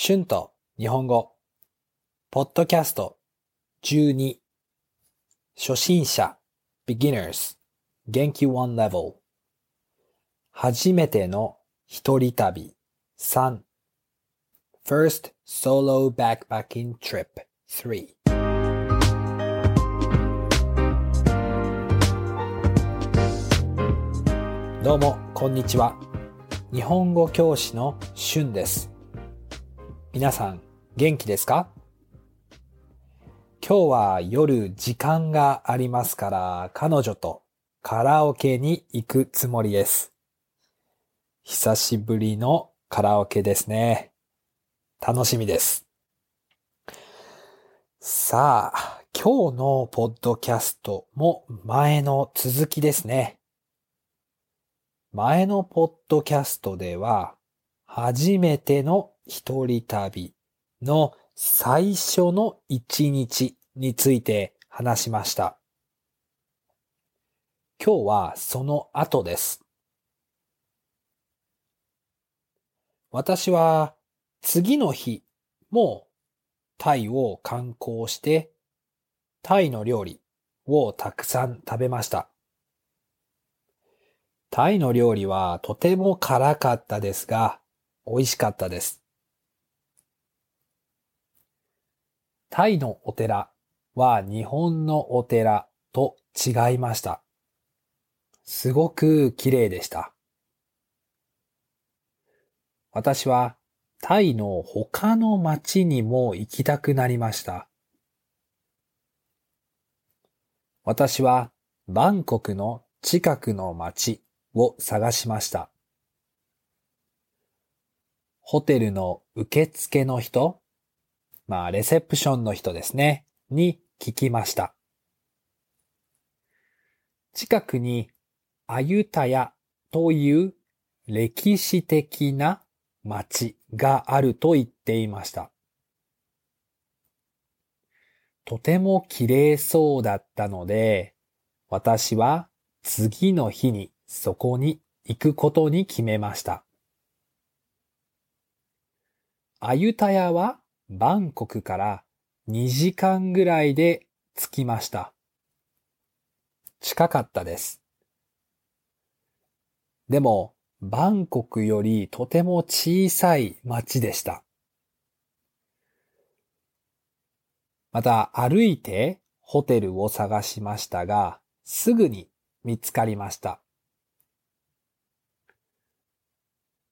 春と日本語、ポッドキャスト12、初心者、beginners、元気 one level、初めての一人旅3、first solo backpacking trip 3どうも、こんにちは。日本語教師の春です。皆さん、元気ですか？今日は夜時間がありますから、彼女とカラオケに行くつもりです。久しぶりのカラオケですね。楽しみです。さあ、今日のポッドキャストも前の続きですね。前のポッドキャストでは、初めての一人旅の最初の一日について話しました。今日はその後です。私は次の日もタイを観光してタイの料理をたくさん食べました。タイの料理はとても辛かったですが、美味しかったです。タイのお寺は日本のお寺と違いました。すごく綺麗でした。私はタイの他の町にも行きたくなりました。私はバンコクの近くの町を探しました。ホテルの受付の人、まあ、レセプションの人ですね、に聞きました。近くにアユタヤという歴史的な町があると言っていました。とても綺麗そうだったので、私は次の日にそこに行くことに決めました。アユタヤはバンコクから2時間ぐらいで着きました。近かったです。でも、バンコクよりとても小さい町でした。また歩いてホテルを探しましたが、すぐに見つかりました。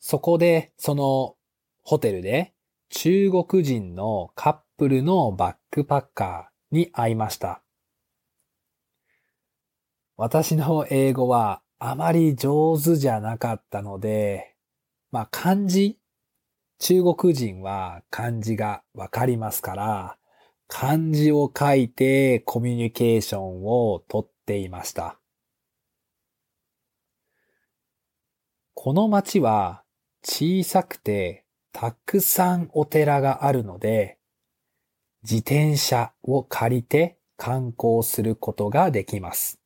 そこで、そのホテルで中国人のカップルのバックパッカーに会いました。私の英語はあまり上手じゃなかったので、まあ漢字、中国人は漢字がわかりますから、漢字を書いてコミュニケーションをとっていました。この町は小さくてたくさんお寺があるので、自転車を借りて観光することができます。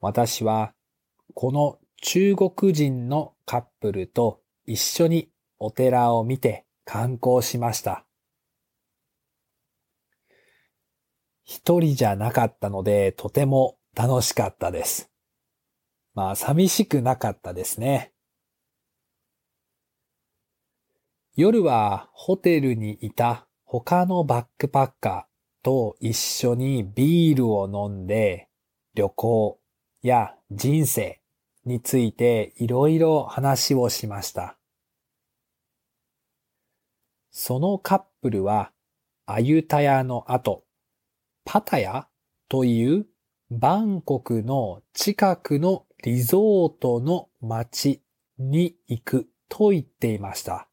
私はこの中国人のカップルと一緒にお寺を見て観光しました。一人じゃなかったのでとても楽しかったです。まあ寂しくなかったですね。夜はホテルにいた他のバックパッカーと一緒にビールを飲んで旅行や人生についていろいろ話をしました。そのカップルはアユタヤの後、パタヤというバンコクの近くのリゾートの街に行くと言っていました。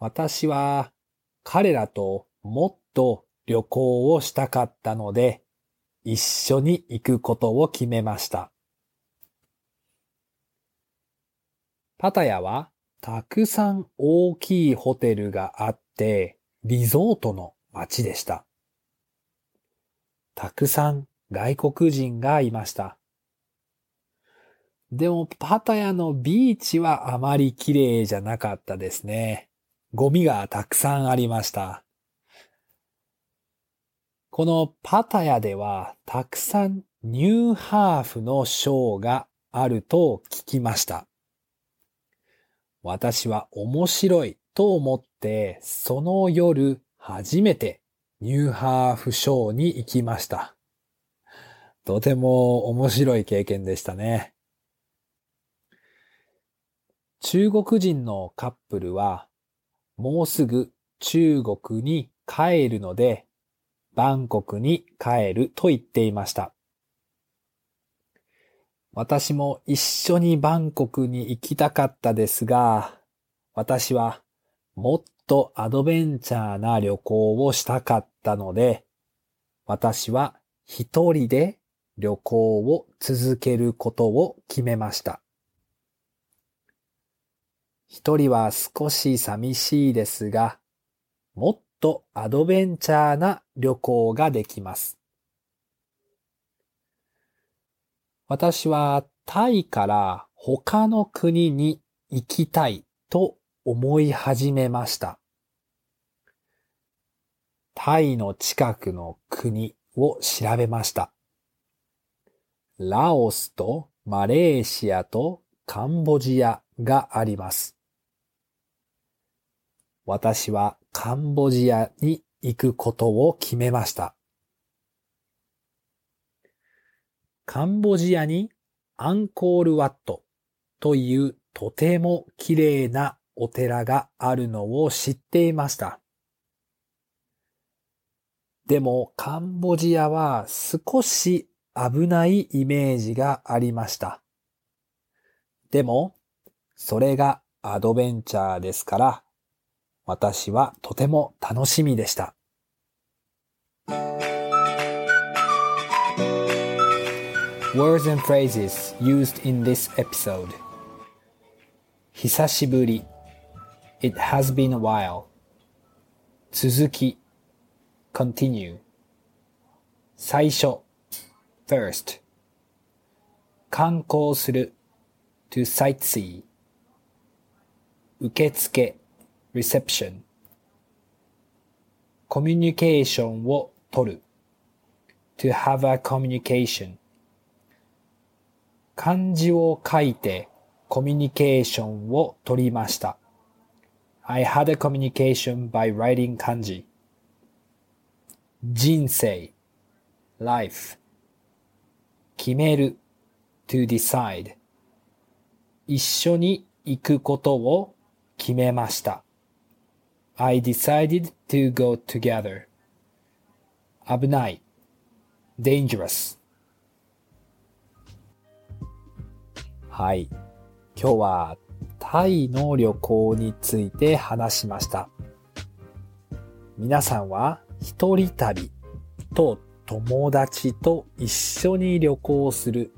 私は彼らともっと旅行をしたかったので、一緒に行くことを決めました。パタヤはたくさん大きいホテルがあって、リゾートの街でした。たくさん外国人がいました。でもパタヤのビーチはあまり綺麗じゃなかったですね。ゴミがたくさんありました。このパタヤではたくさんニューハーフのショーがあると聞きました。私は面白いと思って、その夜初めてニューハーフショーに行きました。とても面白い経験でしたね。中国人のカップルは、もうすぐ中国に帰るので、バンコクに帰ると言っていました。私も一緒にバンコクに行きたかったですが、私はもっとアドベンチャーな旅行をしたかったので、私は一人で旅行を続けることを決めました。一人は少し寂しいですが、もっとアドベンチャーな旅行ができます。私はタイから他の国に行きたいと思い始めました。タイの近くの国を調べました。ラオスとマレーシアとカンボジアがあります。私はカンボジアに行くことを決めました。カンボジアにアンコールワットというとても綺麗なお寺があるのを知っていました。でもカンボジアは少し危ないイメージがありました。でも、それがアドベンチャーですから、私はとても楽しみでした。Words and phrases used in this episode 久しぶり It has been a while 続き continue 最初 first 観光する to sightsee 受付 reception コミュニケーションを取る to have a communication 漢字を書いてコミュニケーションを取りました。I had a communication by writing 漢字。人生 life 決める to decide 一緒に行くことを決めました。I decided to go together 危ない dangerous はい。今日はタイの旅行について話しました。皆さんは一人旅と友達と一緒に旅行する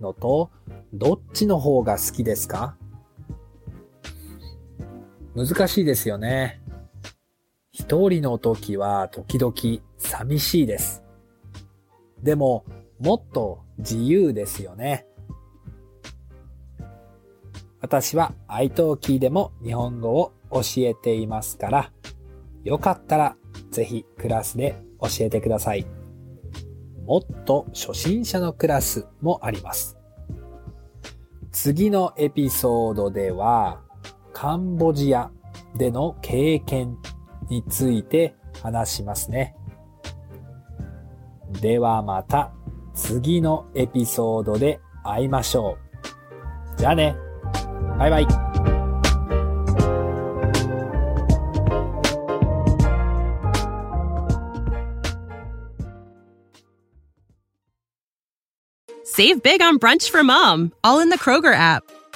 のとどっちの方が好きですか？難しいですよね。一人の時は時々寂しいです。でももっと自由ですよね。私は iTalki でも日本語を教えていますから、よかったらぜひクラスで教えてください。もっと初心者のクラスもあります。次のエピソードでは、カンボジアでの経験について話しますね。ではまた次のエピソードで会いましょう。じゃあね。バイバイ。Save big on brunch for mom, all in the Kroger app.